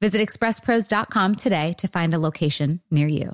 Visit expresspros.com today to find a location near you.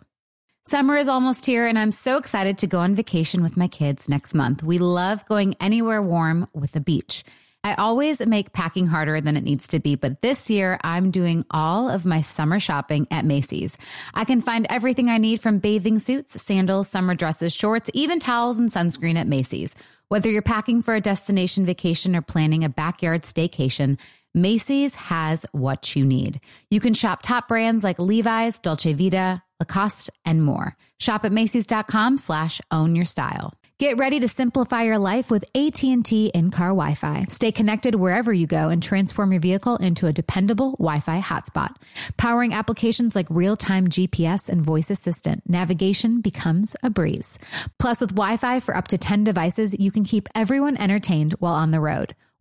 Summer is almost here, and I'm so excited to go on vacation with my kids next month. We love going anywhere warm with a beach. I always make packing harder than it needs to be, but this year I'm doing all of my summer shopping at Macy's. I can find everything I need from bathing suits, sandals, summer dresses, shorts, even towels and sunscreen at Macy's. Whether you're packing for a destination vacation or planning a backyard staycation, Macy's has what you need. You can shop top brands like Levi's, Dolce Vita, Lacoste, and more. Shop at Macy's.com slash own your style. Get ready to simplify your life with AT&T in-car Wi-Fi. Stay connected wherever you go and transform your vehicle into a dependable Wi-Fi hotspot. Powering applications like real-time GPS and voice assistant, navigation becomes a breeze. Plus, with Wi-Fi for up to 10 devices, you can keep everyone entertained while on the road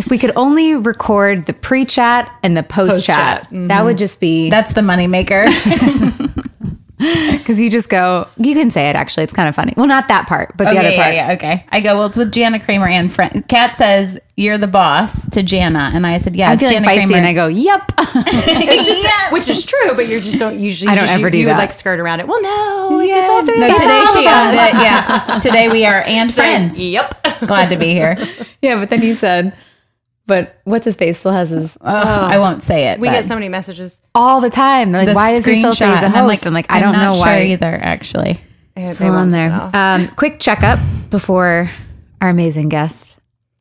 If we could only record the pre-chat and the post-chat, Post-chat. that would just be That's the moneymaker. because you just go. You can say it. Actually, it's kind of funny. Well, not that part, but the okay, other part. yeah, yeah, okay. I go, well, it's with Jana Kramer and friend. Kat says, you're the boss to Jana. And I said, yeah, I'm it's feeling Jana feisty, Kramer. and I go, "Yep." It's just, which is true, but you just don't usually. I don't just, ever you, do you would, that. like skirt around it. Well, no, like, it's all three. no, of us. today all she of owned it. Yeah. Today we are and friends. Yep. Glad to be here. yeah, but then you said, "But what's his face still has his Ugh, I won't say it. We but get so many messages. all the time." They're like, the "Why does he still say he's screenshot, a and host?" I'm like, "I don't not know sure why." either, actually. They Still on want to there. know. Um, quick checkup before our amazing guest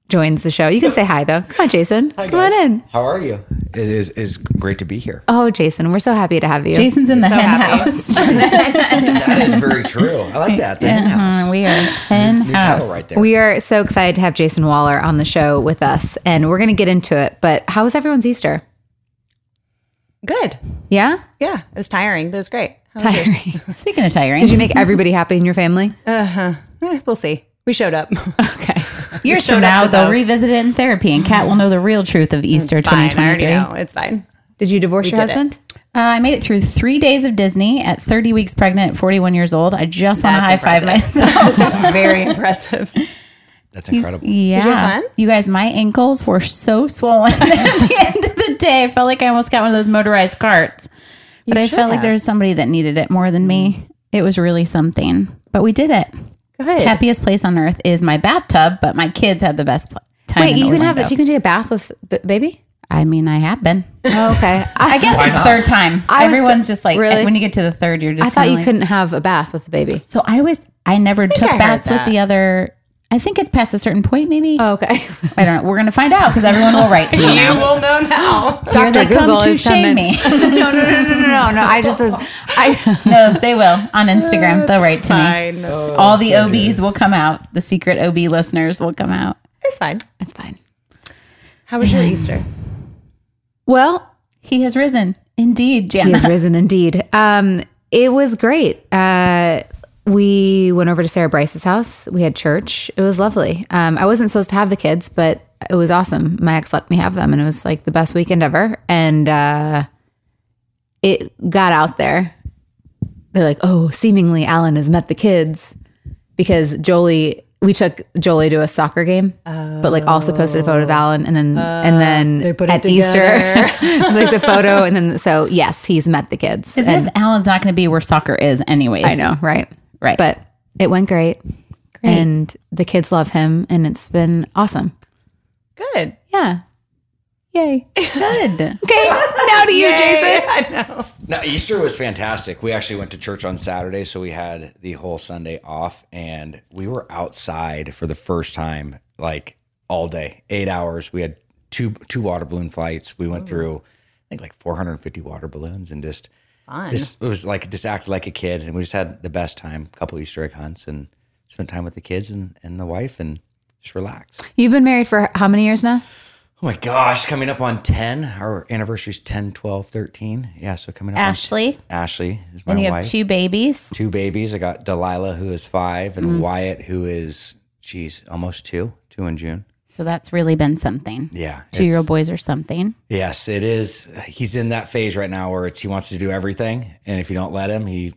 joins the show. You can say hi though. Come on, Jason. Come on in. How are you? It is is great to be here. Oh, Jason, we're so happy to have you. Jason's in the hen happy. house. That is very true. I like that. The hen house. Uh-huh, we are hen New house. title right there. We are so excited to have Jason Wahler on the show with us, and we're going to get into it. But how was everyone's Easter? Good. Yeah, Yeah, it was tiring, but it was great. How was yours? tiring. Speaking of tiring, Did you make everybody happy in your family? Uh huh. Eh, we'll see. We showed up. Okay. Years showed from up now, they'll both. revisit it in therapy, and Kat will know the real truth of Easter It's fine. I already 2023. know. It's fine. Did you divorce your husband? Uh, I made it through three days of Disney at 30 weeks pregnant at 41 years old. I just want to high That's five impressive. myself. That's very impressive. That's incredible. yeah. you have fun? You guys, my ankles were so swollen at the end of the day. I felt like I almost got one of those motorized carts. But I should felt like there was somebody that needed it more than me. It was really something. But we did it. Good. Happiest place on earth is my bathtub, but my kids had the best pl- time. Wait, in you can have Orlando. it. You can take a bath with b- baby. I mean, I have been. Oh, okay. I, I guess it's not? third time. I was Everyone's ju- just like really? when you get to the third, you're just. I thought kinda you like- couldn't have a bath with the baby. So I always, I never took I heard baths with that. the other. I think it's past a certain point, maybe. Oh, okay. I don't know. We're gonna find out because everyone will write to me you will know now. Here they Dr. come Google to is shame coming. me. no, no, no, no, no, no, no. I just says I. no, they will on Instagram. They'll write to me. Fine. All the OBs will come out. The secret OB listeners will come out. It's fine. It's fine. How was your Easter? Well, He has risen, indeed, he has risen indeed. Um, it was great. Uh, we went over to Sarah Bryce's house. We had church. It was lovely. Um, I wasn't supposed to have the kids, but it was awesome. My ex let me have them, and it was like the best weekend ever. And uh, it got out there. They're like, "Oh, seemingly Allan has met the kids," because Jolie. We took Jolie to a soccer game, but like also posted a photo of Allan, and then and then they put it at Easter, it like the photo, and then so yes, he's met the kids. As And- if Allan's not going to be where soccer is, anyways. I know, right? Right. But it went great. And the kids love him and it's been awesome. Good. Yeah. Yay. Good. Okay. Now to you, Jason. I know. No, Easter was fantastic. We actually went to church on Saturday, so we had the whole Sunday off, and we were outside for the first time, like all day, eight hours. We had two two water balloon flights. We went through, I think, like 450 water balloons, and just, Fun. just it was like just act like a kid, and we just had the best time. A couple Easter egg hunts, and spent time with the kids and and the wife, and just relax. You've been married for how many years now? Oh my gosh, coming up on 10. Our anniversary's 10, 12, 13. Yeah, so coming up on- Ashley, Ashley is my and you wife. have two babies. two babies. I got Delilah, who is five, and mm. Wyatt, who is, geez, almost two, two in June. So that's really been something. Yeah. Two year old boys or something. Yes, it is. He's in that phase right now where it's he wants to do everything, and if you don't let him, he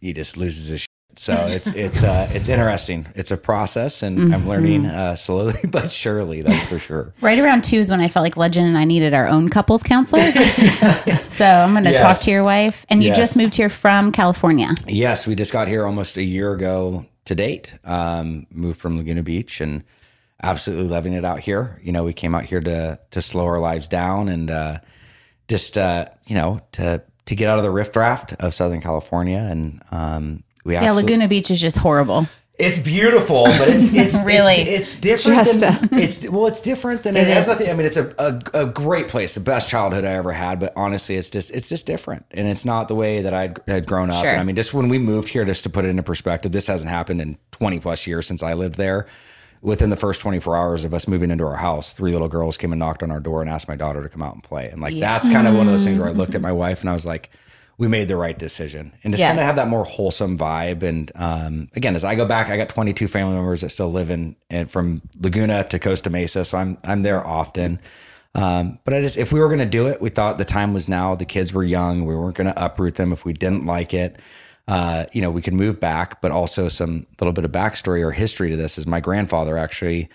he just loses his. Shit. So it's it's uh it's interesting. It's a process, and I'm learning uh, slowly but surely. That's for sure. Right around two is when I felt like Legend and I needed our own couples counselor. so I'm going to talk to your wife. And you Yes. just moved here from California. Yes, we just got here almost a year ago to date. Um, moved from Laguna Beach and absolutely loving it out here. You know, we came out here to to slow our lives down and uh, just uh, you know to to get out of the riffraff of Southern California. And um, we Yeah, Laguna Beach is just horrible. it's beautiful, but it's it's Really? it's, it's different. Just, Than, it's well, it's different than it, It has nothing. I mean, it's a, a a great place, the best childhood I ever had. But honestly, it's just it's just different, and it's not the way that I'd had grown up. Sure. And I mean, just when we moved here, just to put it into perspective, this hasn't happened in twenty plus years since I lived there. Within the first 24 hours of us moving into our house, three little girls came and knocked on our door and asked my daughter to come out and play. And like that's kind of one of those things where I looked at my wife and I was like, we made the right decision. And just Yeah. kind of have that more wholesome vibe. And um, again, as I go back, I got 22 family members that still live in and from Laguna to Costa Mesa, so I'm I'm there often. Um, but I just if we were going to do it, we thought the time was now. The kids were young. We weren't going to uproot them if we didn't like it. Uh, you know, we can move back, but also some little bit of backstory or history to this is my grandfather actually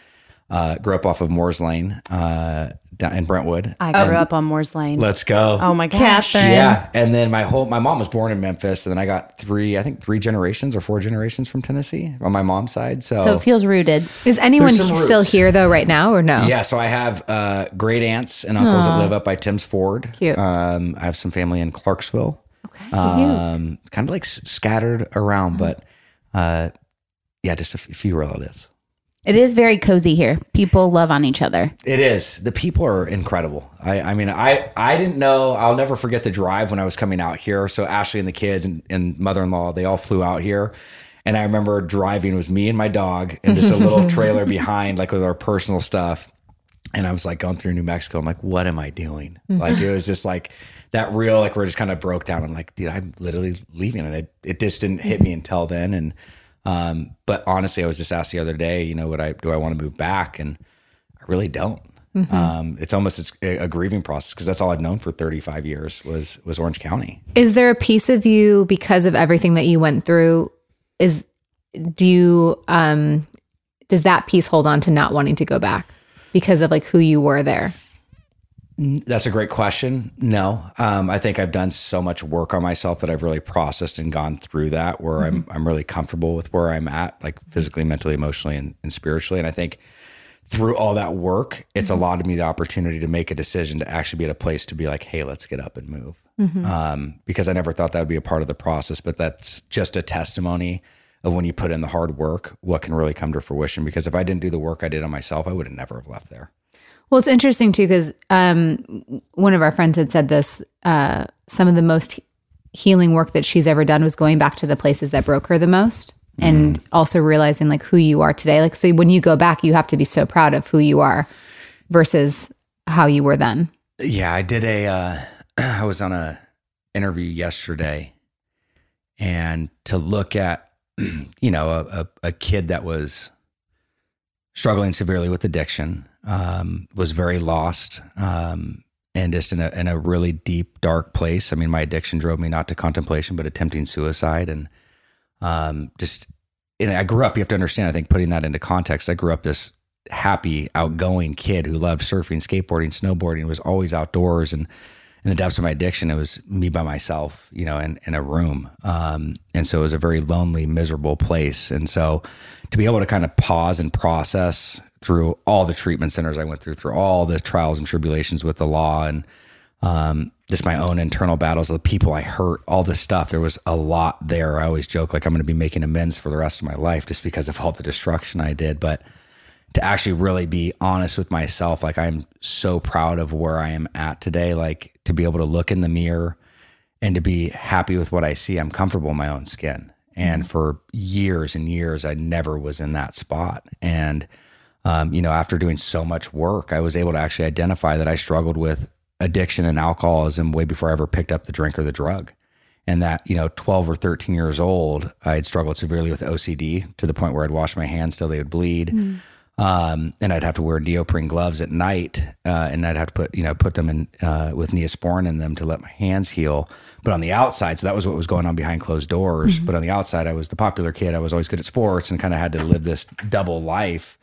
uh, grew up off of Moore's Lane uh, in Brentwood. I grew up on Moore's Lane. Let's go. oh my gosh. Catherine. Yeah, and then my whole my mom was born in Memphis, and then I got three, I think three generations or four generations from Tennessee on my mom's side. So, So it feels rooted. Is anyone still roots. here though right now or no? yeah, so I have uh, great aunts and uncles that live up by Tim's Ford. Cute. Um, I have some family in Clarksville. Um, kind of like scattered around, but uh, yeah, just a f- few relatives. It is very cozy here. People love on each other. It is. The people are incredible. I, I mean, I, I didn't know. I'll never forget the drive when I was coming out here. So Ashley and the kids and, and mother-in-law, they all flew out here. And I remember driving with me and my dog and just a little trailer behind, like with our personal stuff. And I was like going through New Mexico. I'm like, what am I doing? Like it was just like that real, like we're just kind of broke down. I'm like, dude, I'm literally leaving. And it, it just didn't hit me until then. And um, but honestly, I was just asked the other day, you know, what I do I want to move back? And I really don't. Um, it's almost it's a, a grieving process because that's all I've known for 35 years was was Orange County. Is there a piece of you because of everything that you went through? Is do you um does that piece hold on to not wanting to go back because of like who you were there? That's a great question. No, um, I think I've done so much work on myself that I've really processed and gone through that where I'm I'm really comfortable with where I'm at, like physically, mentally, emotionally, and, and spiritually. And I think through all that work, it's allowed me the opportunity to make a decision to actually be at a place to be like, hey, let's get up and move. Um, because I never thought that would be a part of the process, but that's just a testimony of when you put in the hard work, what can really come to fruition. Because if I didn't do the work I did on myself, I would have never have left there. Well, it's interesting too because um, one of our friends had said this. Uh, some of the most healing work that she's ever done was going back to the places that broke her the most, and also realizing like who you are today. Like, so when you go back, you have to be so proud of who you are versus how you were then. Yeah, I did a. Uh, I was on a interview yesterday, and to look at, you know, a, a, a kid that was struggling severely with addiction, um, was very lost, um, and just in a in a really deep, dark place. I mean, my addiction drove me not to contemplation, but attempting suicide, and um, just. And I grew up. You have to understand. I think putting that into context, I grew up this happy, outgoing kid who loved surfing, skateboarding, snowboarding, was always outdoors. And in the depths of my addiction, it was me by myself, you know, in, in a room. Um, and so it was a very lonely, miserable place. And so to be able to kind of pause and process through all the treatment centers I went through, through all the trials and tribulations with the law and um, just my own internal battles, the people I hurt, all this stuff. There was a lot there. I always joke like I'm going to be making amends for the rest of my life just because of all the destruction I did. But to actually really be honest with myself, like I'm so proud of where I am at today. Like to be able to look in the mirror and to be happy with what I see. I'm comfortable in my own skin. And for years and years, I never was in that spot. And um, you know, after doing so much work, I was able to actually identify that I struggled with addiction and alcoholism way before I ever picked up the drink or the drug. And that, you know, 12 or 13 years old, I had struggled severely with OCD to the point where I'd wash my hands till they would bleed. Um, and I'd have to wear neoprene gloves at night, uh, and I'd have to put, you know, put them in uh, with Neosporin in them to let my hands heal. But on the outside, so that was what was going on behind closed doors. But on the outside, I was the popular kid. I was always good at sports and kind of had to live this double life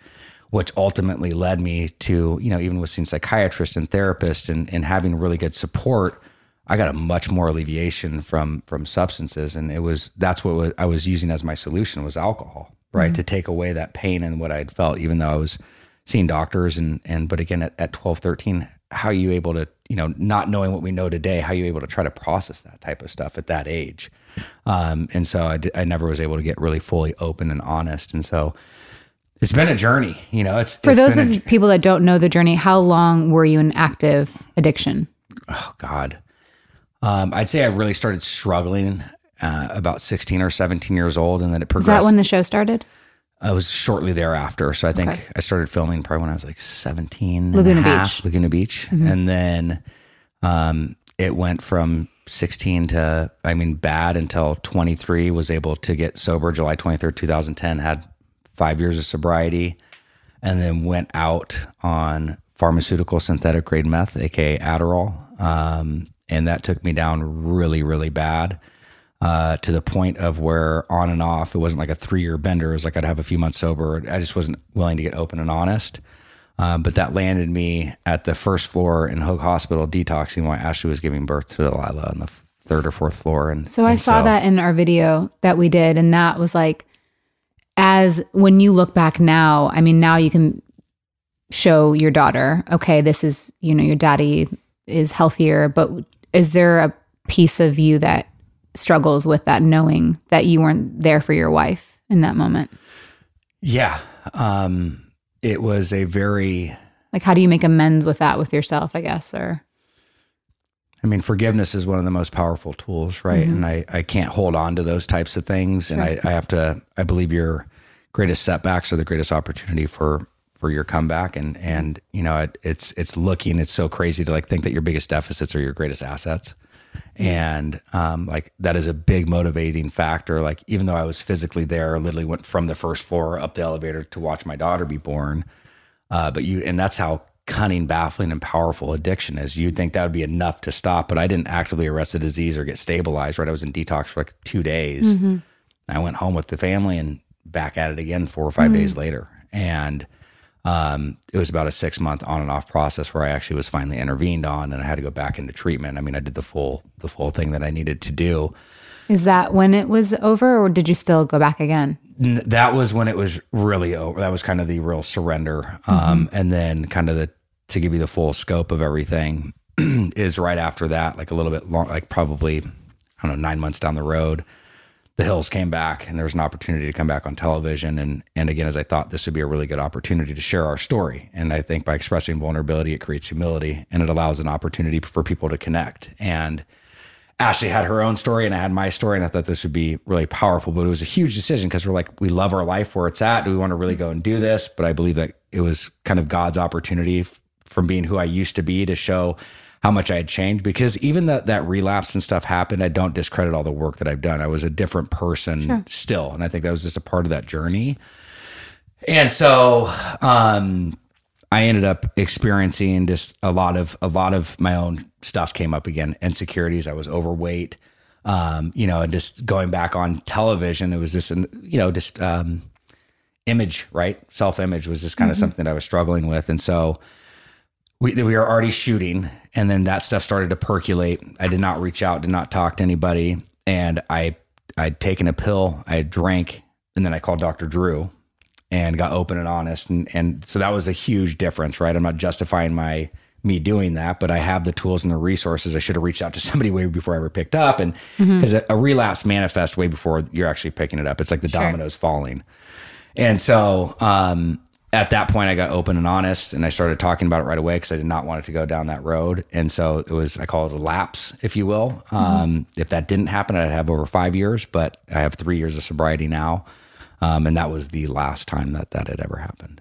which ultimately led me to, you know, even with seeing psychiatrists and therapists and, and having really good support, I got a much more alleviation from from substances. And it was that's what was, I was using as my solution was alcohol, right? To take away that pain and what I'd felt, even though I was seeing doctors and and but again at, at 12, 13, how are you able to, you know, not knowing what we know today, how are you able to try to process that type of stuff at that age? Um, and so I, I never was able to get really fully open and honest. And so it's been a journey, you know. It's For it's those of people that don't know the journey, how long were you in active addiction? oh God, um, I'd say I really started struggling uh, about sixteen or seventeen years old, and then it Is progressed. that when the show started? I was shortly thereafter. So I think Okay. I started filming probably when I was like 17. Laguna and a half, Beach. Mm-hmm. Laguna Beach. And then um, it went from 16 to, I mean, bad until 23, was able to get sober July 23rd, 2010, had five years of sobriety, and then went out on pharmaceutical synthetic grade meth, aka Adderall. Um, and that took me down really, really bad uh, to the point of where on and off, it wasn't like a three year bender. It was like I'd have a few months sober. I just wasn't willing to get open and honest. Um, but that landed me at the first floor in Hoag Hospital detoxing while Ashley was giving birth to Delilah on the third or fourth floor. And So I and saw that in our video that we did, and that was like, as when you look back now, I mean, now you can show your daughter, okay, this is, you know, your daddy is healthier, but is there a piece of you that struggles with that knowing that you weren't there for your wife in that moment? Yeah. Um, it was a very, Like, how do you make amends with that with yourself, I guess, or I mean, forgiveness is one of the most powerful tools, right? And I, I can't hold on to those types of things. And I, I have to, I believe your greatest setbacks are the greatest opportunity for, for your comeback. And, and, you know, it, it's, it's looking, it's so crazy to like think that your biggest deficits are your greatest assets. And, um, like that is a big motivating factor. Like, even though I was physically there, literally went from the first floor up the elevator to watch my daughter be born. Uh, but you, and that's how cunning, baffling, and powerful addiction is. You'd think that would be enough to stop, but I didn't actively arrest the disease or get stabilized. Right, I was in detox for like two days. I went home with the family and back at it again four or 5 days later, and um, it was about a six month on and off process where I actually was finally intervened on, and I had to go back into treatment. I mean, I did the full the full thing that I needed to do. is that when it was over, or did you still go back again? That was when it was really over. That was kind of the real surrender. Um, and then kind of the, to give you the full scope of everything is right after that, like a little bit long, like probably, I don't know, nine months down the road, the hills came back and there was an opportunity to come back on television. And, and again, as I thought this would be a really good opportunity to share our story. And I think by expressing vulnerability, it creates humility and it allows an opportunity for people to connect. And, Ashley had her own story and I had my story, and I thought this would be really powerful. But it was a huge decision because we're like, we love our life where it's at. Do we want to really go and do this? But I believe that it was kind of God's opportunity from being who I used to be to show how much I had changed. Because even that that relapse and stuff happened, I don't discredit all the work that I've done. I was a different person still, and I think that was just a part of that journey. And so, um, I ended up experiencing just a lot of a lot of my own stuff came up again. Insecurities. I was overweight. Um, you know, and just going back on television, it was just you know just um, image, right? Self image was just kind of something that I was struggling with, and so we we were already shooting, and then that stuff started to percolate. I did not reach out, did not talk to anybody, and I I'd taken a pill, I drank, and then I called Dr. Drew and got open and honest and and so that was a huge difference right i'm not justifying my me doing that, but I have the tools and the resources. I should have reached out to somebody way before I ever picked up. And because a, a relapse manifests way before you're actually picking it up. It's like the dominoes falling. And so um, at that point, I got open and honest and I started talking about it right away because I did not want it to go down that road. And so it was, I call it a lapse, if you will. Um, if that didn't happen, I'd have over five years, but I have three years of sobriety now. Um, and that was the last time that that had ever happened.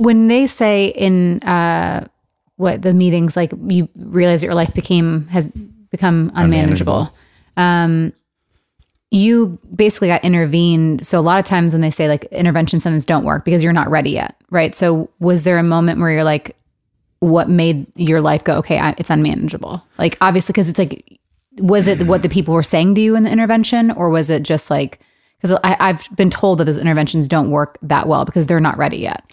When they say in uh, what the meetings, like you realize that your life became has become unmanageable. Um, you basically got intervened. So a lot of times when they say like intervention sometimes don't work because you're not ready yet, right? So was there a moment where you're like, what made your life go okay? I, it's unmanageable. Like obviously because it's like, was it what the people were saying to you in the intervention, or was it just like because I've been told that those interventions don't work that well because they're not ready yet.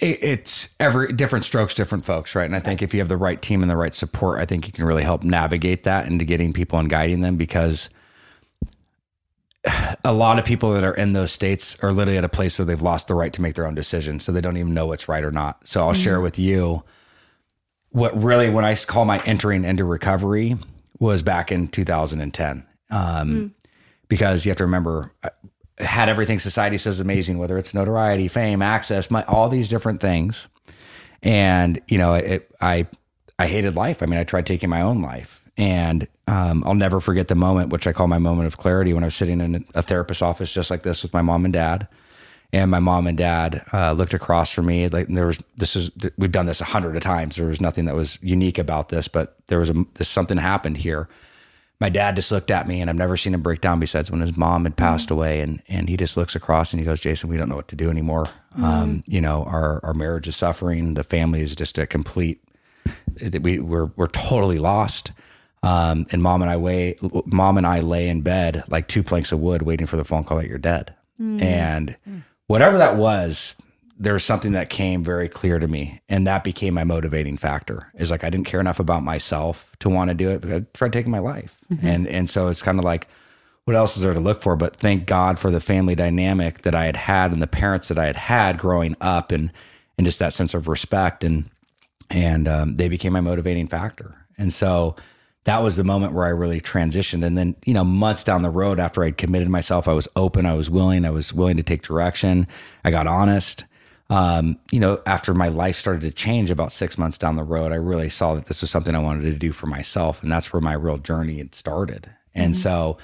It- It's every different strokes, different folks, right? And I think if you have the right team and the right support, I think you can really help navigate that into getting people and guiding them because a lot of people that are in those states are literally at a place where they've lost the right to make their own decisions. So they don't even know what's right or not. So I'll share with you what really, when I call my entering into recovery, was back in 2010. Um, Because you have to remember, had everything society says amazing, whether it's notoriety, fame, access, my, all these different things. And, you know, it, I, I hated life. I mean, I tried taking my own life. And um, I'll never forget the moment, which I call my moment of clarity, when I was sitting in a therapist's office just like this with my mom and dad. And my mom and dad uh, looked across from me. Like there was, this is, we've done this a hundred of times. There was nothing that was unique about this, but there was a, this something happened here. My dad just looked at me, and I've never seen him break down besides when his mom had passed away. And and he just looks across and he goes, "Jason, we don't know what to do anymore. Um, you know, our our marriage is suffering. The family is just a complete. that We we're we're totally lost." Um, and mom and I lay, mom and I lay in bed like two planks of wood, waiting for the phone call that you're dead. And whatever that was, there was something that came very clear to me. And that became my motivating factor. Is like I didn't care enough about myself to want to do it, but I tried taking my life. And and so it's kind of like what else is there to look for? But thank God for the family dynamic that I had had and the parents that I had had growing up and and just that sense of respect and and um, they became my motivating factor. And so that was the moment where I really transitioned. And then, you know, months down the road after I'd committed myself, I was open, I was willing, I was willing to take direction. I got honest. Um, you know, after my life started to change about six months down the road, I really saw that this was something I wanted to do for myself. And that's where my real journey had started. And so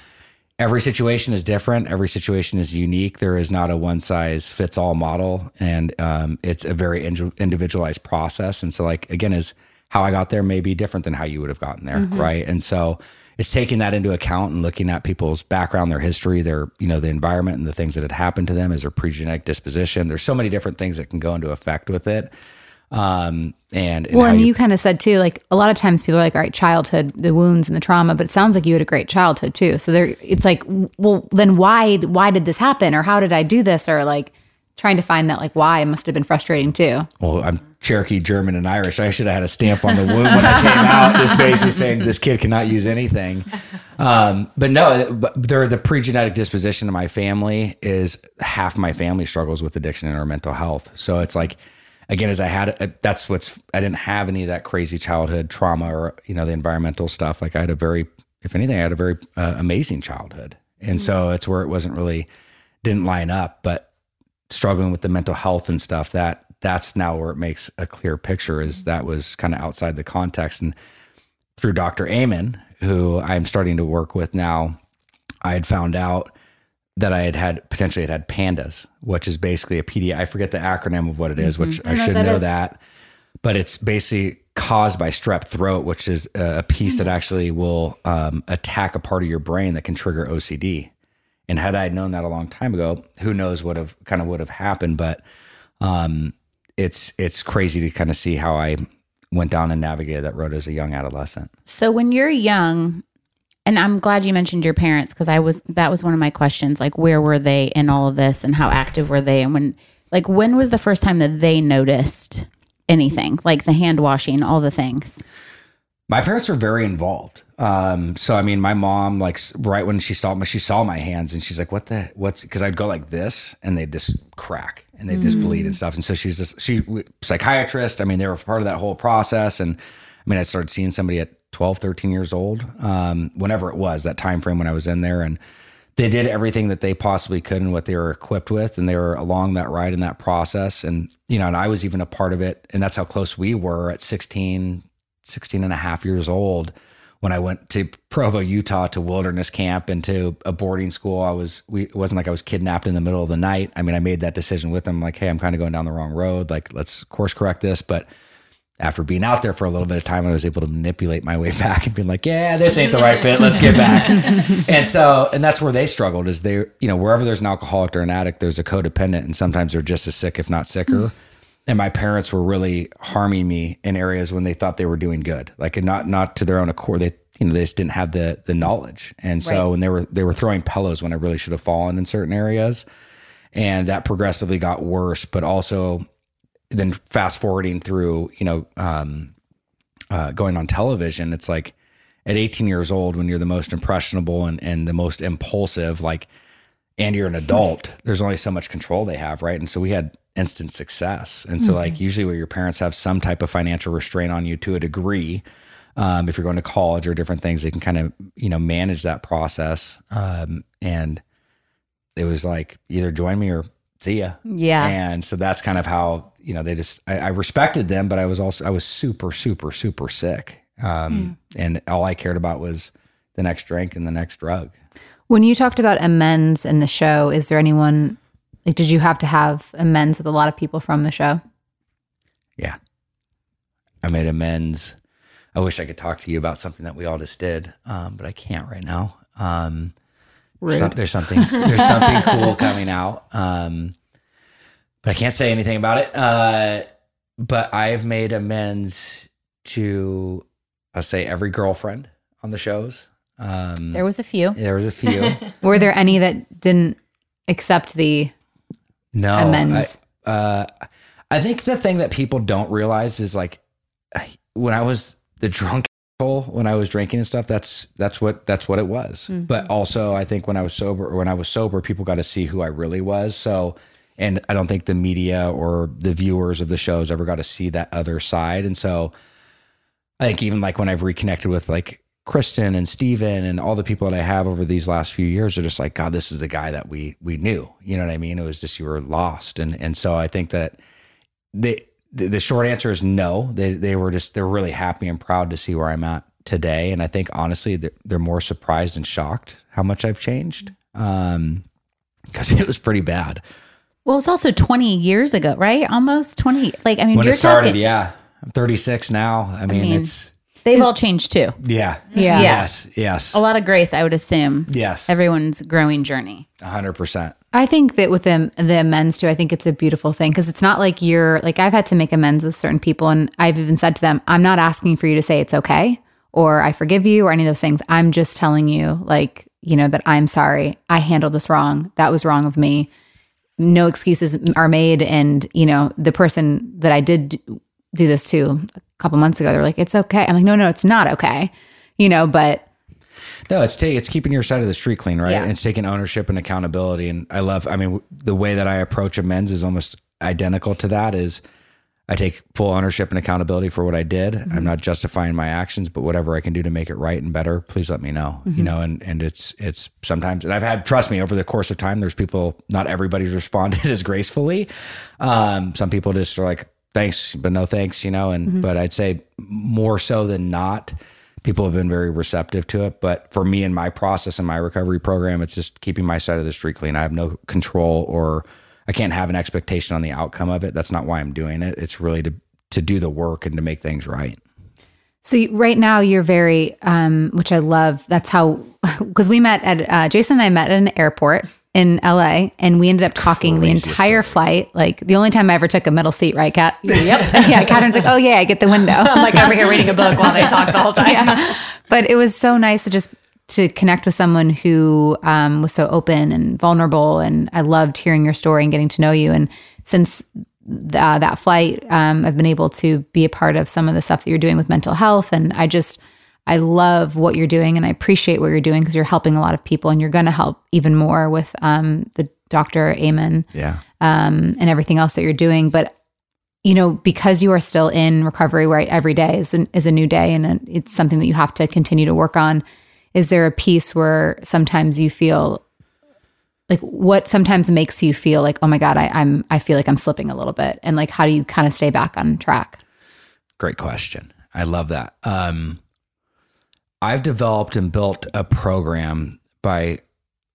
every situation is different. Every situation is unique. There is not a one size fits all model. And um, it's a very indi- individualized process. And so, like, again, is how I got there may be different than how you would have gotten there. Right. And so, it's taking that into account and looking at people's background, their history, their, you know, the environment and the things that had happened to them as their pregenetic disposition. There's so many different things that can go into effect with it. Um, and, and Well, and you, kind of said too, like a lot of times people are like, all right, childhood, the wounds and the trauma, but it sounds like you had a great childhood too. So there, it's like, well, then why, why did this happen? Or how did I do this? Or like trying to find that like why must have been frustrating too. well, I'm Cherokee, German, and Irish. I should have had a stamp on the wound when I came out, just basically saying this kid cannot use anything. Um, but no, but there, the pre-genetic disposition of my family is half my family struggles with addiction and or mental health. So it's like, again, as I had, a, that's what's, I didn't have any of that crazy childhood trauma or, you know, the environmental stuff. Like I had a very, if anything, I had a very uh, amazing childhood. And so it's where it wasn't really, didn't line up, but struggling with the mental health and stuff that that's now where it makes a clear picture is mm-hmm. that was kind of outside the context. And through dr amen who i'm starting to work with now i had found out that i had had potentially had had pandas which is basically a pd i forget the acronym of what it is, which mm-hmm. i, know should that know is. that but it's basically caused by strep throat which is a a piece that mm-hmm. actually will um, attack a part of your brain that can trigger ocd and had I known that a long time ago, who knows what have kind of would have happened. But um, it's it's crazy to kind of see how I went down and navigated that road as a young adolescent. So when you're young, and I'm glad you mentioned your parents because I was that was one of my questions. Like, where were they in all of this, and how active were they? And when, like, when was the first time that they noticed anything, like the hand washing, all the things? My parents were very involved. Um, so I mean, my mom, like, right when she saw me, she saw my hands, and she's like, "What the? What's?" Because I'd go like this, and they'd just crack, and they'd just bleed and stuff. And so she's just she psychiatrist. I mean, they were part of that whole process. And I mean, I started seeing somebody at 12, 13 years old, um, whenever it was that time frame when I was in there, and they did everything that they possibly could and what they were equipped with and they were along that ride in that process and you know and i was even a part of it and that's how close we were at 16 16 and a half years old when i went to provo utah to wilderness camp and to a boarding school i was we it wasn't like i was kidnapped in the middle of the night i mean i made that decision with them like hey i'm kind of going down the wrong road like let's course correct this but after being out there for a little bit of time, I was able to manipulate my way back and be like, yeah, this ain't the right fit. Let's get back. and so, and that's where they struggled is they, you know, wherever there's an alcoholic or an addict, there's a codependent and sometimes they're just as sick, if not sicker. Hmm. And my parents were really harming me in areas when they thought they were doing good, like and not, not to their own accord. They, you know, they just didn't have the, the knowledge. And so when they were, they were throwing pillows when I really should have fallen in certain areas. And that progressively got worse, but also then fast forwarding through, you know, um, uh, going on television, it's like at 18 years old, when you're the most impressionable and, and the most impulsive, like, and you're an adult, there's only so much control they have, right? And so we had instant success. And so, like, usually where your parents have some type of financial restraint on you to a degree, um, if you're going to college or different things, they can kind of, you know, manage that process. Um, and it was like either join me or see ya. Yeah. And so that's kind of how, you know, they just, I, I respected them, but I was also, I was super, super, super sick. Um, And all I cared about was the next drink and the next drug. When you talked about amends in the show, is there anyone like did you have to have amends with a lot of people from the show? Yeah. I made amends. I wish I could talk to you about something that we all just did, um, but I can't right now. Um, so- there's something there's something cool coming out, um, but I can't say anything about it. Uh, but I've made amends to, I'll say, every girlfriend on the shows. Um, There was a few. there was a few. Were there any that didn't accept the No, amends? I, uh, I think the thing that people don't realize is like when I was the drunk asshole, when I was drinking and stuff. That's that's what that's what it was. But also, I think when I was sober, or when I was sober, people got to see who I really was. So, and I don't think the media or the viewers of the shows ever got to see that other side. And so, I think even like when I've reconnected with like Kristin and Stephen and all the people that I have over these last few years are just like, God, this is the guy that we we knew. You know what I mean? It was just you were lost. And and so I think that the the, the short answer is no. They they were just they're really happy and proud to see where I'm at today. And I think honestly they're, they're more surprised and shocked how much I've changed. Um because it was pretty bad. Well, it's also 20 years ago, right? Almost 20. Like, I mean, When you're it started, talking, yeah. I'm 36 now. I mean, mean, it's they've all changed too. yeah. Yeah. Yes. Yes. A lot of grace, I would assume. Yes. Everyone's growing journey. 100%. I think that with the the amends too, I think it's a beautiful thing because it's not like you're like I've had to make amends with certain people, and I've even said to them, I'm not asking for you to say it's okay or I forgive you or any of those things. I'm just telling you, like you know, that I'm sorry. I handled this wrong. That was wrong of me. No excuses are made, and you know, the person that I did do do this to a couple months ago, they're like, it's okay. I'm like, no, no, it's not okay. You know, but No, it's ta- it's keeping your side of the street clean, right? Yeah. And it's taking ownership and accountability. And I love, I mean, the way that I approach amends is almost identical to that. Is I take full ownership and accountability for what I did. I'm not justifying my actions, but whatever I can do to make it right and better, please let me know. You know, and and it's it's sometimes, and I've had trust me over the course of time. There's people, not everybody's responded as gracefully. Um, some people just are like, thanks, but no thanks. You know, and but I'd say more so than not people have been very receptive to it. But for me and my process and my recovery program, it's just keeping my side of the street clean. I have no control or I can't have an expectation on the outcome of it. That's not why I'm doing it. It's really to to do the work and to make things right. So right now you're very, um, which I love. That's how, because we met at uh, Jason and I met at an airport in LA, and we ended up talking the Craziest entire flight. Like the only time I ever took a middle seat, right, Kat? Yep. yeah, Catherine's like, oh yeah, I get the window. I'm like over here reading a book while they talk the whole time. yeah. But it was so nice to just to connect with someone who um, was so open and vulnerable, and I loved hearing your story and getting to know you. And since th- uh, that flight, um, I've been able to be a part of some of the stuff that you're doing with mental health, and I just I love what you're doing, and I appreciate what you're doing because you're helping a lot of people, and you're going to help even more with um, the Dr. Amen Yeah. um, and everything else that you're doing. But you know, because you are still in recovery, right? Every day is an, is a new day, and it's something that you have to continue to work on. Is there a piece where sometimes you feel like what sometimes makes you feel like, oh my god, I, I'm I feel like I'm slipping a little bit, and like how do you kind of stay back on track? Great question. I love that. Um, I've developed and built a program by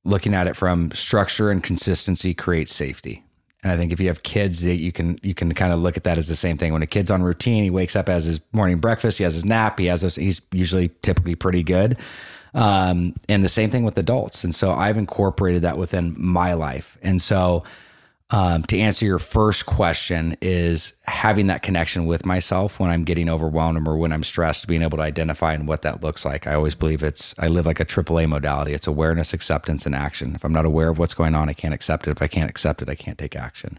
looking at it from structure and consistency creates safety. And I think if you have kids, that you can you can kind of look at that as the same thing. When a kid's on routine, he wakes up, has his morning breakfast, he has his nap, he has those. He's usually typically pretty good. Um, and the same thing with adults. And so I've incorporated that within my life. And so um, to answer your first question is having that connection with myself when I'm getting overwhelmed or when I'm stressed, being able to identify and what that looks like. I always believe it's I live like a AAA modality. It's awareness, acceptance, and action. If I'm not aware of what's going on, I can't accept it. If I can't accept it, I can't take action.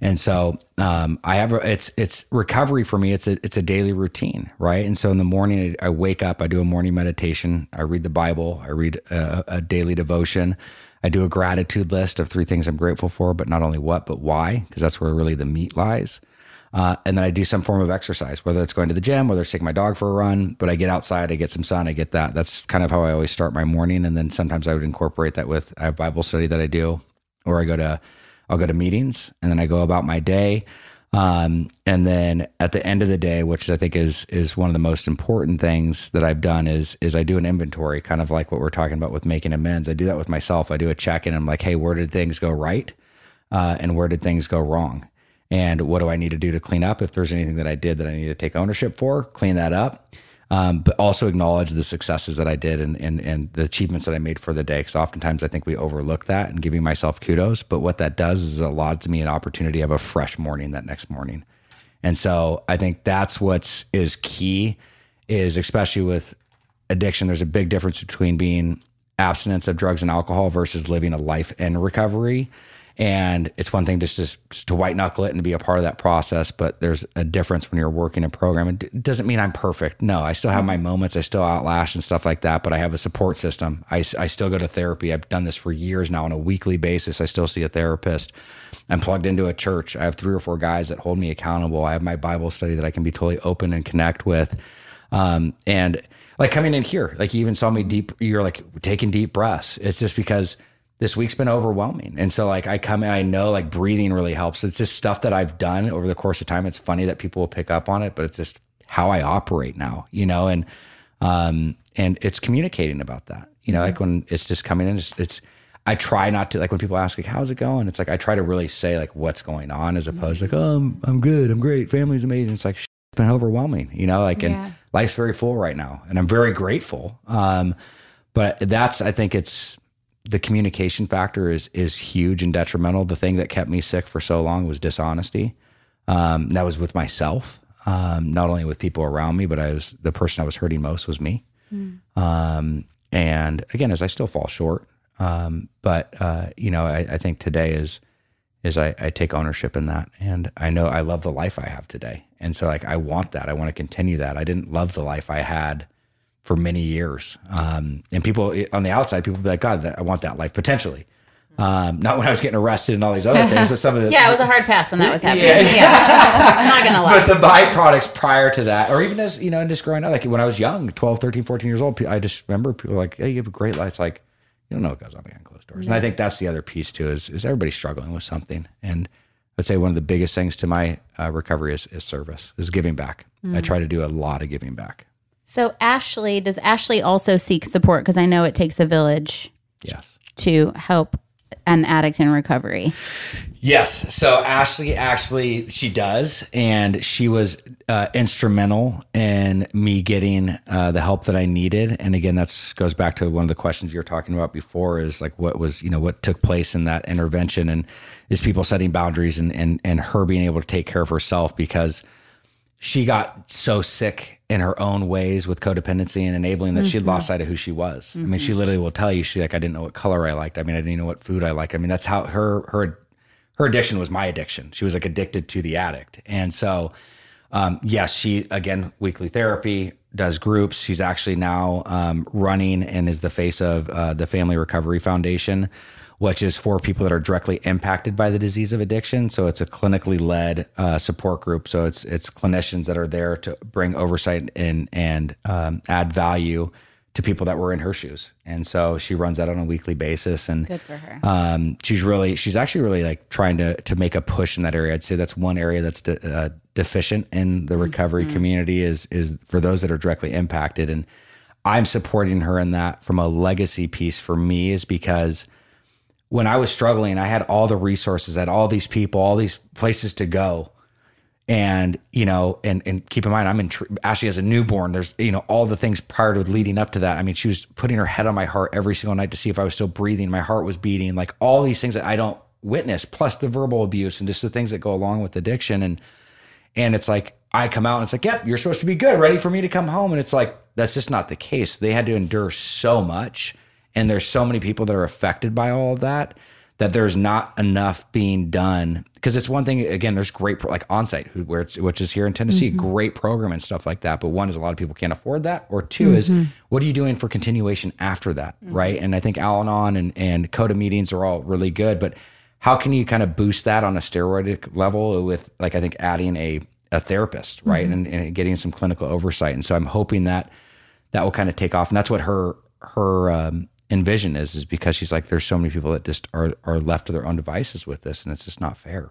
And so um, I have a, it's it's recovery for me. It's a it's a daily routine, right? And so in the morning, I wake up, I do a morning meditation, I read the Bible, I read a, a daily devotion, I do a gratitude list of three things I'm grateful for, but not only what, but why, because that's where really the meat lies. Uh, and then I do some form of exercise, whether it's going to the gym, whether it's taking my dog for a run. But I get outside, I get some sun, I get that. That's kind of how I always start my morning. And then sometimes I would incorporate that with I have Bible study that I do, or I go to I'll go to meetings, and then I go about my day. Um, and then at the end of the day, which I think is is one of the most important things that I've done is is I do an inventory, kind of like what we're talking about with making amends. I do that with myself. I do a check in. I'm like, hey, where did things go right, uh, and where did things go wrong, and what do I need to do to clean up? If there's anything that I did that I need to take ownership for, clean that up. Um, but also acknowledge the successes that I did and, and and the achievements that I made for the day. Because oftentimes I think we overlook that and giving myself kudos. But what that does is it allows me an opportunity of a fresh morning that next morning. And so I think that's what's is key is especially with addiction. There's a big difference between being abstinence of drugs and alcohol versus living a life in recovery. And it's one thing just to, just to white knuckle it and to be a part of that process, but there's a difference when you're working a program. It doesn't mean I'm perfect. No, I still have my moments. I still outlash and stuff like that, but I have a support system. I, I still go to therapy. I've done this for years now on a weekly basis. I still see a therapist. I'm plugged into a church. I have three or four guys that hold me accountable. I have my Bible study that I can be totally open and connect with. Um, and like coming in here, like you even saw me deep, you're like taking deep breaths. It's just because this week's been overwhelming. And so like I come in, I know like breathing really helps. It's just stuff that I've done over the course of time. It's funny that people will pick up on it, but it's just how I operate now, you know, and um and it's communicating about that. You know, like when it's just coming in, it's, it's I try not to like when people ask like how's it going? It's like I try to really say like what's going on as opposed to like, oh I'm, I'm good, I'm great, family's amazing. It's like it's been overwhelming, you know, like and life's very full right now. And I'm very grateful. Um but that's I think it's the communication factor is is huge and detrimental. The thing that kept me sick for so long was dishonesty. Um, that was with myself, um, not only with people around me, but I was the person I was hurting most was me. Um, and again, as I still fall short, um, but uh, you know, I, I think today is is I, I take ownership in that, and I know I love the life I have today, and so like I want that. I want to continue that. I didn't love the life I had for many years. Um, and people on the outside, people be like, God, that, I want that life potentially. Um, not when I was getting arrested and all these other things, but some of the Yeah, it was a hard pass when that was happening. Yeah. Yeah. I'm not gonna lie. but the byproducts prior to that, or even as you know, just growing up, like when I was young, 12, 13, 14 years old, I just remember people like, Hey, you have a great life. It's like, you don't know what goes on behind closed doors. And I think that's the other piece too, is, is everybody struggling with something. And I'd say one of the biggest things to my uh, recovery is, is service, is giving back. I try to do a lot of giving back. So Ashley, does Ashley also seek support? Because I know it takes a village Yes. to help an addict in recovery. Yes. So Ashley actually she does, and she was uh, instrumental in me getting uh, the help that I needed. And again, that's goes back to one of the questions you were talking about before is like what was you know what took place in that intervention, and is people setting boundaries and and and her being able to take care of herself because she got so sick in her own ways with codependency and enabling that she had lost sight of who she was. I mean, she literally will tell you, she like, I didn't know what color I liked. I mean, I didn't even know what food I liked. I mean, that's how her her her addiction was my addiction. She was like addicted to the addict. And so um, yes, she again weekly therapy does groups. She's actually now um, running and is the face of uh, the Family Recovery Foundation, which is for people that are directly impacted by the disease of addiction. So it's a clinically led uh, support group. So it's it's clinicians that are there to bring oversight and and um, add value to people that were in her shoes. And so she runs that on a weekly basis. And Good for her. um, she's really she's actually really like trying to to make a push in that area. I'd say that's one area that's de- uh, deficient in the recovery community is is for those that are directly impacted, and I'm supporting her in that from a legacy piece for me is because when I was struggling, I had all the resources, I had all these people, all these places to go. And, you know, and, and keep in mind, I'm in, Ashley has a newborn. There's, you know, all the things prior to leading up to that. I mean, she was putting her head on my heart every single night to see if I was still breathing. My heart was beating, like all these things that I don't witness, plus the verbal abuse and just the things that go along with addiction. And, and it's like, I come out and it's like, yep, you're supposed to be good, ready for me to come home. And it's like, that's just not the case. They had to endure so much. And there's so many people that are affected by all of that that there's not enough being done. Because it's one thing, again, there's great, like onsite, where it's, which is here in Tennessee, mm-hmm. great program and stuff like that. But one is a lot of people can't afford that. Or 2 is mm-hmm. what are you doing for continuation after that? Mm-hmm. Right. And I think Al Anon and, and CODA meetings are all really good. But how can you kind of boost that on a steroidic level with, like, I think adding a, a therapist, right? And, and getting some clinical oversight. And so I'm hoping that that will kind of take off. And that's what her, her, um, envision is, is because she's like, there's so many people that just are, are left to their own devices with this. And it's just not fair.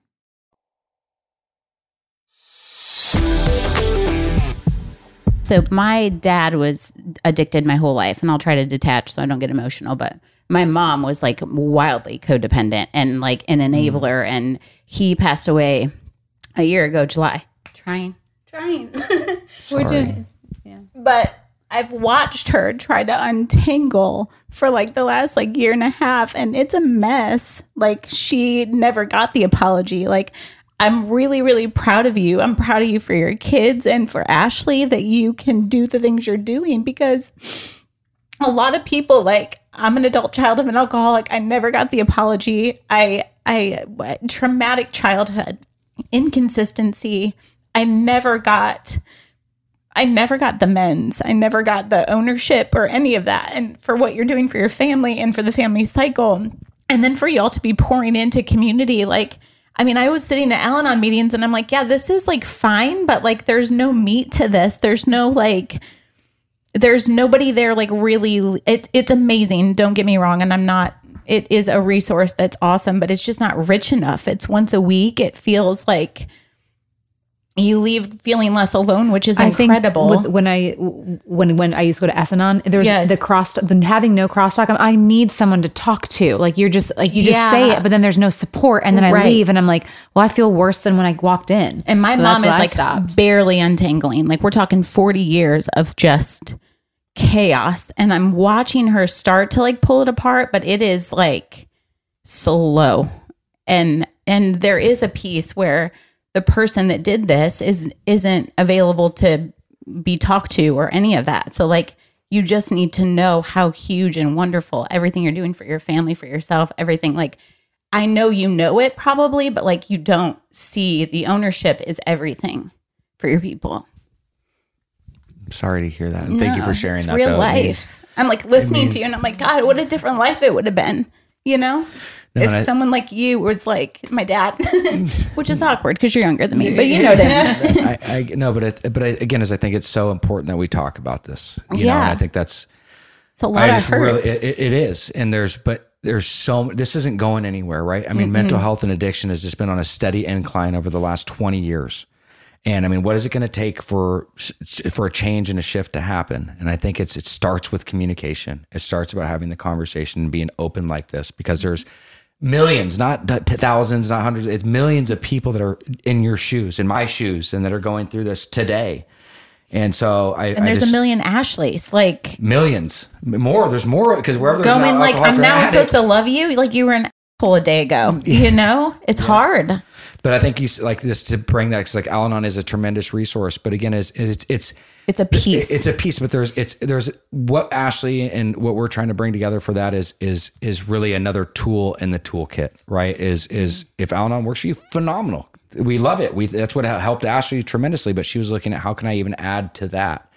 So my dad was addicted my whole life, and I'll try to detach so I don't get emotional. But my mom was like wildly codependent and like an mm. enabler, and he passed away a year ago, July. Trying, trying. We're doing, yeah. But I've watched her try to untangle for like the last like year and a half, and it's a mess. Like she never got the apology. Like I'm really, really proud of you. I'm proud of you for your kids and for Ashley that you can do the things you're doing because a lot of people like I'm an adult child of an alcoholic. I never got the apology. I I traumatic childhood, inconsistency. I never got I never got the men's. I never got the ownership or any of that. And for what you're doing for your family and for the family cycle. And then for y'all to be pouring into community like I mean, I was sitting at Al Anon meetings and I'm like, yeah, this is like fine, but like there's no meat to this. There's no like there's nobody there like really it, it's amazing. Don't get me wrong. And I'm not it is a resource that's awesome, but it's just not rich enough. It's once a week. It feels like you leave feeling less alone, which is I incredible. With, when I when when I used to go to Essanon, there was Yes. the cross the, having no crosstalk. I'm, I need someone to talk to. Like you're just like you just Yeah. say it, but then there's no support, and then I Right. leave, and I'm like, well, I feel worse than when I walked in. And my So mom is like barely untangling. Like we're talking 40 years of just chaos. And I'm watching her start to like pull it apart, but it is like slow. And and there is a piece where the person that did this is isn't available to be talked to or any of that. So like you just need to know how huge and wonderful everything you're doing for your family, for yourself, everything like I know you know it probably, but like you don't see the ownership is everything for your people. Sorry to hear that. And thank you for sharing that. Real though. Life. I'm like listening means- to you, and I'm like, God, what a different life it would have been. You know, No, if I- someone like you was like my dad, which is awkward because you're younger than me, but you know that. I, I no, but it, but I, again, is I think it's so important that we talk about this. You Yeah. and I think that's It's a lot I of hurt. really it, it- is, and there's but there's so this isn't going anywhere, right? I mean, mm-hmm. mental health and addiction has just been on a steady incline over the last twenty years, and I mean, what is it going to take for for a change and a shift to happen? And I think it's it starts with communication. It starts about having the conversation and being open like this because there's millions, not thousands, not hundreds, it's millions of people that are in your shoes, in my shoes, and that are going through this today. And so I And I there's just- a million Ashleys. Like millions more. There's more because wherever there's going like I'm now addict- supposed to love you like you were an asshole a day ago. You know? It's hard. But I think you like just to bring that because like Al-Anon is a tremendous resource. But again, it's it's it's It's a piece. it's a piece. But there's it's there's what Ashley and what we're trying to bring together for that is is is really another tool in the toolkit. Right? Is is if Al-Anon works for you, phenomenal. We love it. We that's what helped Ashley tremendously. But she was looking at how can I even add to that.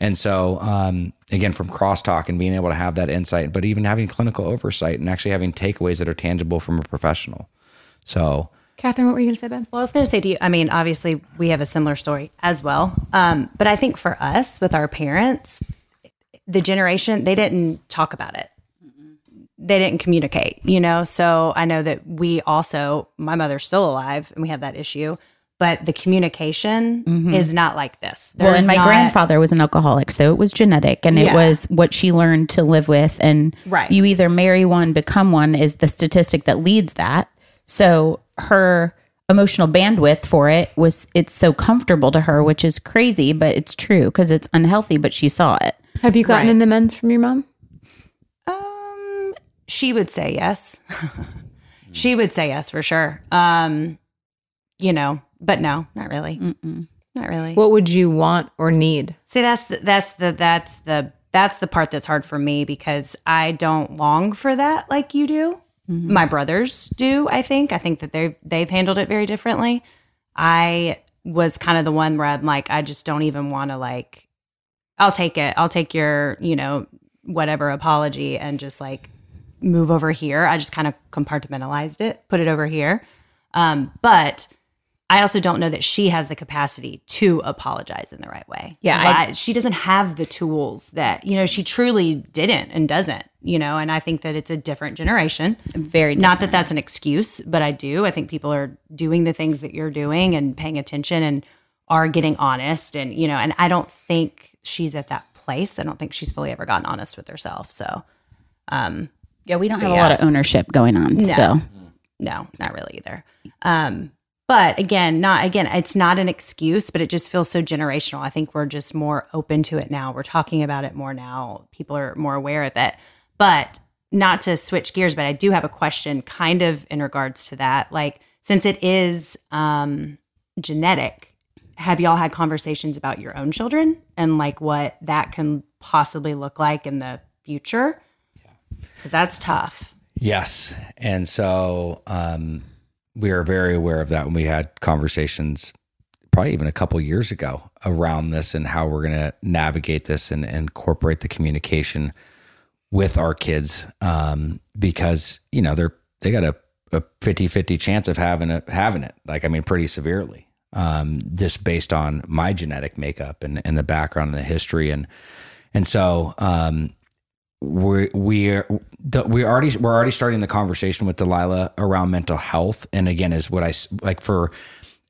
And so, um, again, from crosstalk and being able to have that insight, but even having clinical oversight and actually having takeaways that are tangible from a professional. So, Catherine, what were you going to say, Ben? Well, I was going to say to you, I mean, obviously we have a similar story as well. Um, but I think for us, with our parents, the generation, they didn't talk about it. They didn't communicate, you know? So I know that we also, my mother's still alive and we have that issue, but the communication is not like this. well, and my not- grandfather was an alcoholic, so it was genetic and it was what she learned to live with. And Right. you either marry one, become one is the statistic that leads that. So her emotional bandwidth for it was it's so comfortable to her, which is crazy, but it's true because it's unhealthy, but she saw it. Have you gotten Right. in the men's from your mom? Um, she would say yes. she would say yes for sure. Um, you know, but no, not really. Not really. What would you want or need? See, that's the, that's the that's the that's the part that's hard for me because I don't long for that like you do. My brothers do. I think. I think that they they've handled it very differently. I was kind of the one where I'm like, I just don't even want to like. I'll take it. I'll take your you know whatever apology and just like move over here. I just kind of compartmentalized it, put it over here. Um, but I also don't know that she has the capacity to apologize in the right way. Yeah, I- she doesn't have the tools that you know she truly didn't and doesn't. You know, and I think that it's a different generation. Very Not that that's an excuse, but I do. I think people are doing the things that you're doing and paying attention and are getting honest. And you know, and I don't think she's at that place. I don't think she's fully ever gotten honest with herself. So, um, Yeah, we don't have a lot of ownership going on still. no, not really either. Um, but again, not again, it's not an excuse, but it just feels so generational. I think we're just more open to it now. We're talking about it more now. People are more aware of it. But not to switch gears, but I do have a question kind of in regards to that. Like, since it is um genetic, have y'all had conversations about your own children and like what that can possibly look like in the future? Because that's tough. Yes. And so um, we are very aware of that when we had conversations probably even a couple years ago around this and how we're going to navigate this and, and incorporate the communication with our kids um, because, you know, they're, they got a, a 50 50 chance of having it, having it. Like, I mean, pretty severely. Um, just based on my genetic makeup and, and the background and the history. And, and so, um, we we're the- we already we're already starting the conversation with Delilah around mental health, and again, is what I like for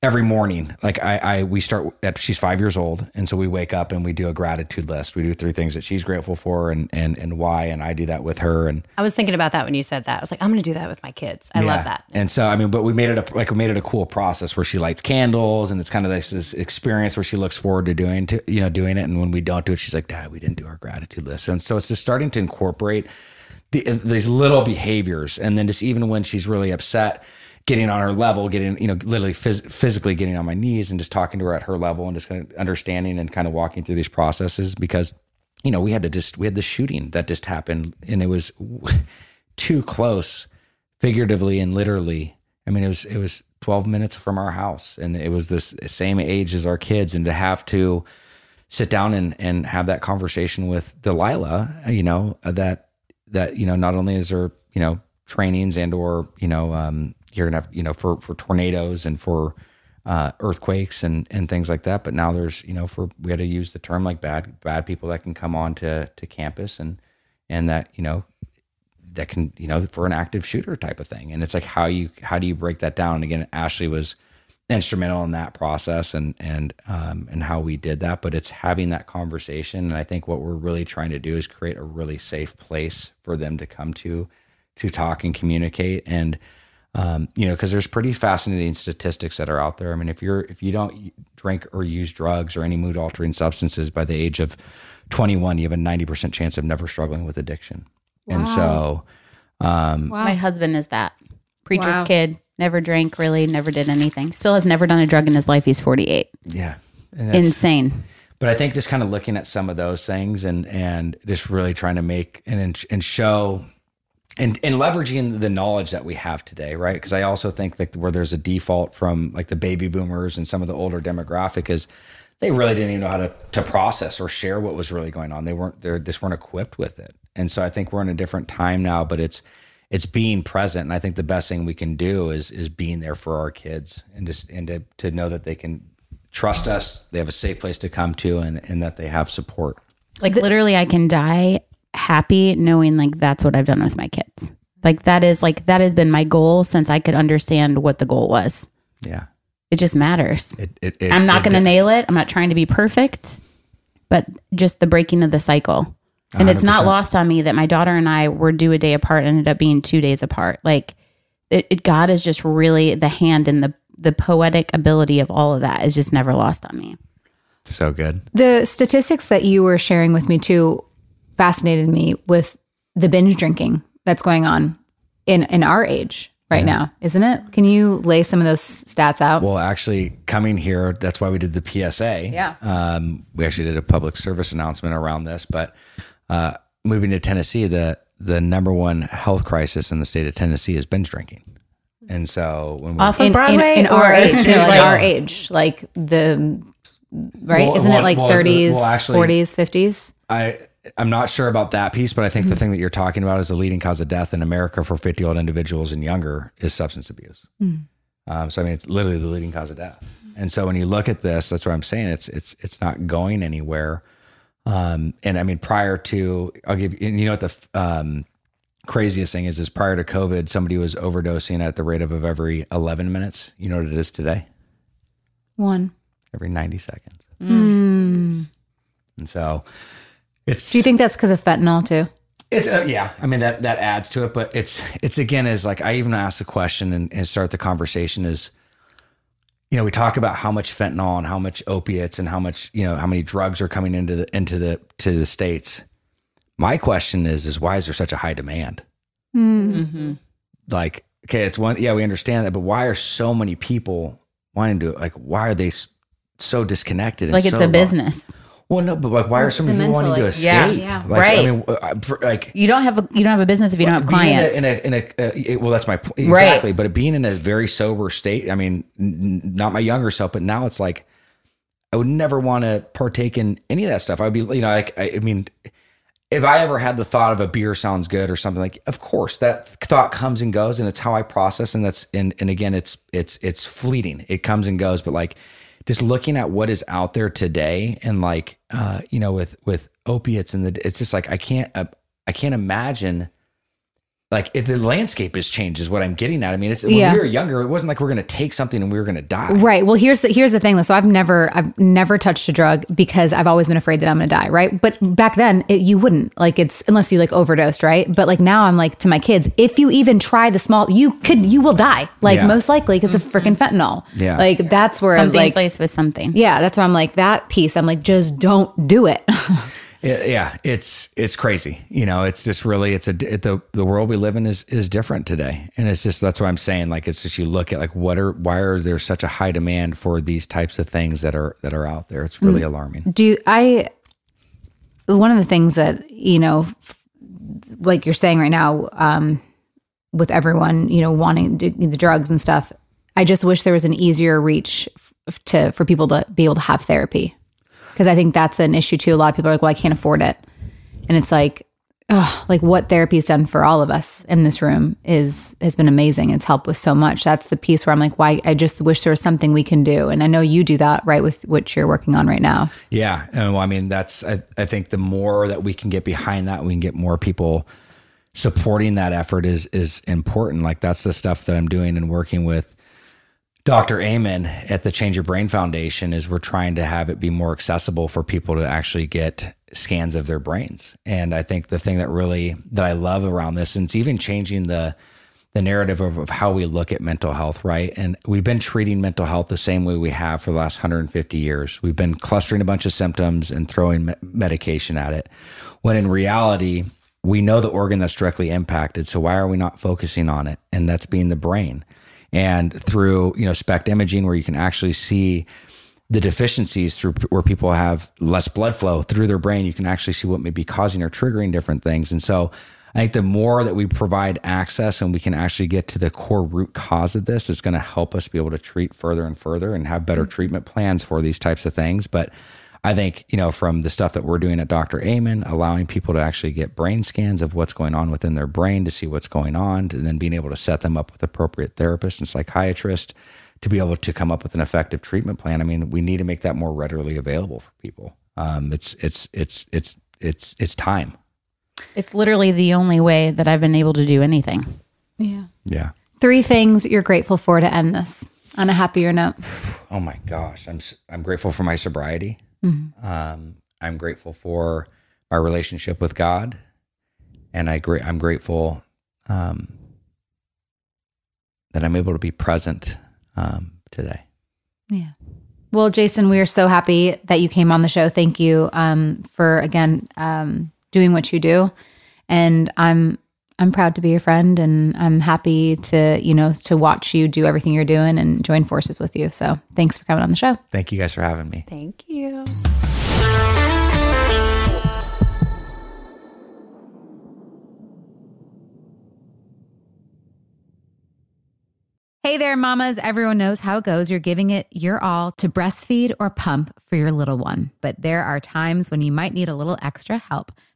every morning. Like I, I we start at she's five years old, and so we wake up and we do a gratitude list. We do three things that she's grateful for, and and and why, and I do that with her, and I was thinking about that when you said that. I was like, I'm going to do that with my kids. I yeah. love that. And so, I mean, but we made it a, like we made it a cool process where she lights candles and it's kind of this, this experience where she looks forward to doing to, you know, doing it. And when we don't do it, she's like, dad, we didn't do our gratitude list. And so it's just starting to incorporate the, these little behaviors. And then just even when she's really upset, getting on her level, getting, you know, literally phys- physically getting on my knees and just talking to her at her level and just kind of understanding and kind of walking through these processes because you know, we had to just we had the shooting that just happened, and it was too close, figuratively and literally. I mean, it was it was twelve minutes from our house, and it was this same age as our kids, and to have to sit down and and have that conversation with Delilah, you know, that that you know not only is there you know trainings and or you know um, you're gonna have you know for for tornadoes and for uh, earthquakes and and things like that. But now there's you know for we had to use the term like bad bad people that can come on to to campus and and that you know that can you know for an active shooter type of thing. And it's like how you how do you break that down? And again, Ashley was instrumental in that process and and um, and how we did that. But it's having that conversation, and I think what we're really trying to do is create a really safe place for them to come to to talk and communicate and Um, you know, because there's pretty fascinating statistics that are out there. I mean, if you're if you don't drink or use drugs or any mood altering substances by the age of 21, you have a 90% chance of never struggling with addiction. And so, um, My husband is that preacher's Wow. kid. Never drank, really, never did anything. Still has never done a drug in his life. He's 48. yeah. Insane. but I think just kind of looking at some of those things and and just really trying to make and and show and and leveraging the knowledge that we have today, right? Because I also think that where there's a default from like the baby boomers and some of the older demographic is they really didn't even know how to to process or share what was really going on. They weren't they just weren't equipped with it. And so I think we're in a different time now, but it's it's being present and I think the best thing we can do is is being there for our kids and just and to, to know that they can trust us, they have a safe place to come to and and that they have support. Like literally, I can die happy knowing like that's what I've done with my kids. Like that is like that has been my goal since I could understand what the goal was. Yeah. It just matters. It, it, it, I'm not going to nail it. I'm not trying to be perfect, but just the breaking of the cycle. And it's not lost on me that my daughter and I were due a day apart, ended up being two days apart. Like it, it God is just really the hand and the the poetic ability of all of that is just never lost on me. so good. The statistics that you were sharing with me too fascinated me with the binge drinking that's going on in in our age right now, isn't it? Can you lay some of those stats out? Well, actually, coming here, that's why we did the PSA. Yeah. Um, we actually did a public service announcement around this, but uh, moving to Tennessee, the the number one health crisis in the state of Tennessee is binge drinking. And so when we, Off of in, in, Broadway in or our age, no, like Like- our age, like the right? Well, Isn't well, it like well, 30s, actually- 40s, 50s? I I'm not sure about that piece, but I Mm-hmm. think the thing that you're talking about is the leading cause of death in America for 50 year old individuals and younger is substance abuse. Mm. Um, so I mean, it's literally the leading cause of death. And so when you look at this, that's what I'm saying. It's it's it's not going anywhere. Um, and I mean, prior to I'll give you, you know what the um, craziest thing is is prior to COVID, somebody was overdosing at the rate of, of every 11 minutes. You know what it is today? One. Every 90 seconds. Mm. And so it's Do you think that's because of fentanyl too? It's uh, yeah. I mean that that adds to it, but it's it's again is like I even ask the question and, and start the conversation is, you know, we talk about how much fentanyl and how much opiates and how much you know how many drugs are coming into the into the to the states. My question is is why is there such a high demand? Like okay, it's one yeah we understand that, but why are so many people wanting to like why are they so disconnected? and Like it's so a lo- business. Well, no, but like why are so many It's a people wanting to escape? Yeah, yeah. Like, Right. I mean, uh, for, like You don't have a you don't have a business if you don't have clients. In a, in a, in a uh, it- well, that's my point Right. exactly. But being in a very sober state, I mean, n- not my younger self, but now it's like I would never want to partake in any of that stuff. I would be, you know, like I, I mean, if I ever had the thought of a beer sounds good or something like, of course that thought comes and goes, and it's how I process, and that's and and again, it's it's it's fleeting. It comes and goes, but like just looking at what is out there today, and like uh, you know, with with opiates and the, it's just like I can't uh, I can't imagine. Like if the landscape has changed, is what I'm getting at. I mean, it's when Yeah. we were younger, it wasn't like we're going to take something and we were going to die. Right. Well, here's the here's the thing though. So I've never I've never touched a drug because I've always been afraid that I'm going to die. Right. But back then, it, you wouldn't like it's unless you like overdosed. Right. But like now, I'm like to my kids, if you even try the small, you could you will die. Like Yeah. most likely because of freaking mm-hmm. fentanyl. Yeah. Like that's where Something's like laced with something. yeah, that's where I'm like that piece. I'm like just don't do it. Yeah, yeah, it's it's crazy. You know, it's just really it's a it, the the world we live in is is different today, and it's just that's what I'm saying. Like it's just you look at like what are why are there such a high demand for these types of things that are that are out there? It's really alarming. do I one of the things that you know like you're saying right now um with everyone you know wanting to, the drugs and stuff i just wish there was an easier reach to for people to be able to have therapy because i think that's an issue too a lot of people are like well i can't afford it and it's like oh, like what therapy's done for all of us in this room is has been amazing. It's helped with so much. That's the piece where I'm like, why? I just wish there was something we can do. And I know you do that right with what you're working on right now. Yeah, and well, I mean that's I, I think the more that we can get behind that, we can get more people supporting that effort is is important. Like that's the stuff that I'm doing and working with Dr. Amen at the Change Your Brain Foundation is we're trying to have it be more accessible for people to actually get scans of their brains. And I think the thing that really that I love around this, and it's even changing the the narrative of, of how we look at mental health, right? And we've been treating mental health the same way we have for the last 150 years. We've been clustering a bunch of symptoms and throwing me- medication at it. When in reality, we know the organ that's directly impacted. So why are we not focusing on it? And that's being the brain. And through, you know, SPECT imaging, where you can actually see the deficiencies through where people have less blood flow through their brain, you can actually see what may be causing or triggering different things. And so I think the more that we provide access and we can actually get to the core root cause of this, is going to help us be able to treat further and further and have better mm-hmm. treatment plans for these types of things. But I think, you know, from the stuff that we're doing at Dr. Amen, allowing people to actually get brain scans of what's going on within their brain to see what's going on, and then being able to set them up with appropriate therapists and psychiatrists to be able to come up with an effective treatment plan. I mean, we need to make that more readily available for people. Um, it's it's it's it's it's it's time. It's literally the only way that I've been able to do anything. Yeah. Yeah. Three things you're grateful for to end this on a happier note. Oh my gosh, I'm I'm grateful for my sobriety. Mm-hmm. Um, I'm grateful for my relationship with God, and I gra- I'm grateful um, that I'm able to be present um, today. Yeah. Well, Jason, we are so happy that you came on the show. Thank you um, for again um, doing what you do, and I'm I'm proud to be your friend, and I'm happy to you know to watch you do everything you're doing and join forces with you. So thanks for coming on the show. Thank you guys for having me. Thank you. Hey there, mamas. Everyone knows how it goes. You're giving it your all to breastfeed or pump for your little one. But there are times when you might need a little extra help.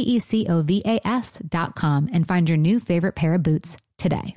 E C O V A S.com, and find your new favorite pair of boots today.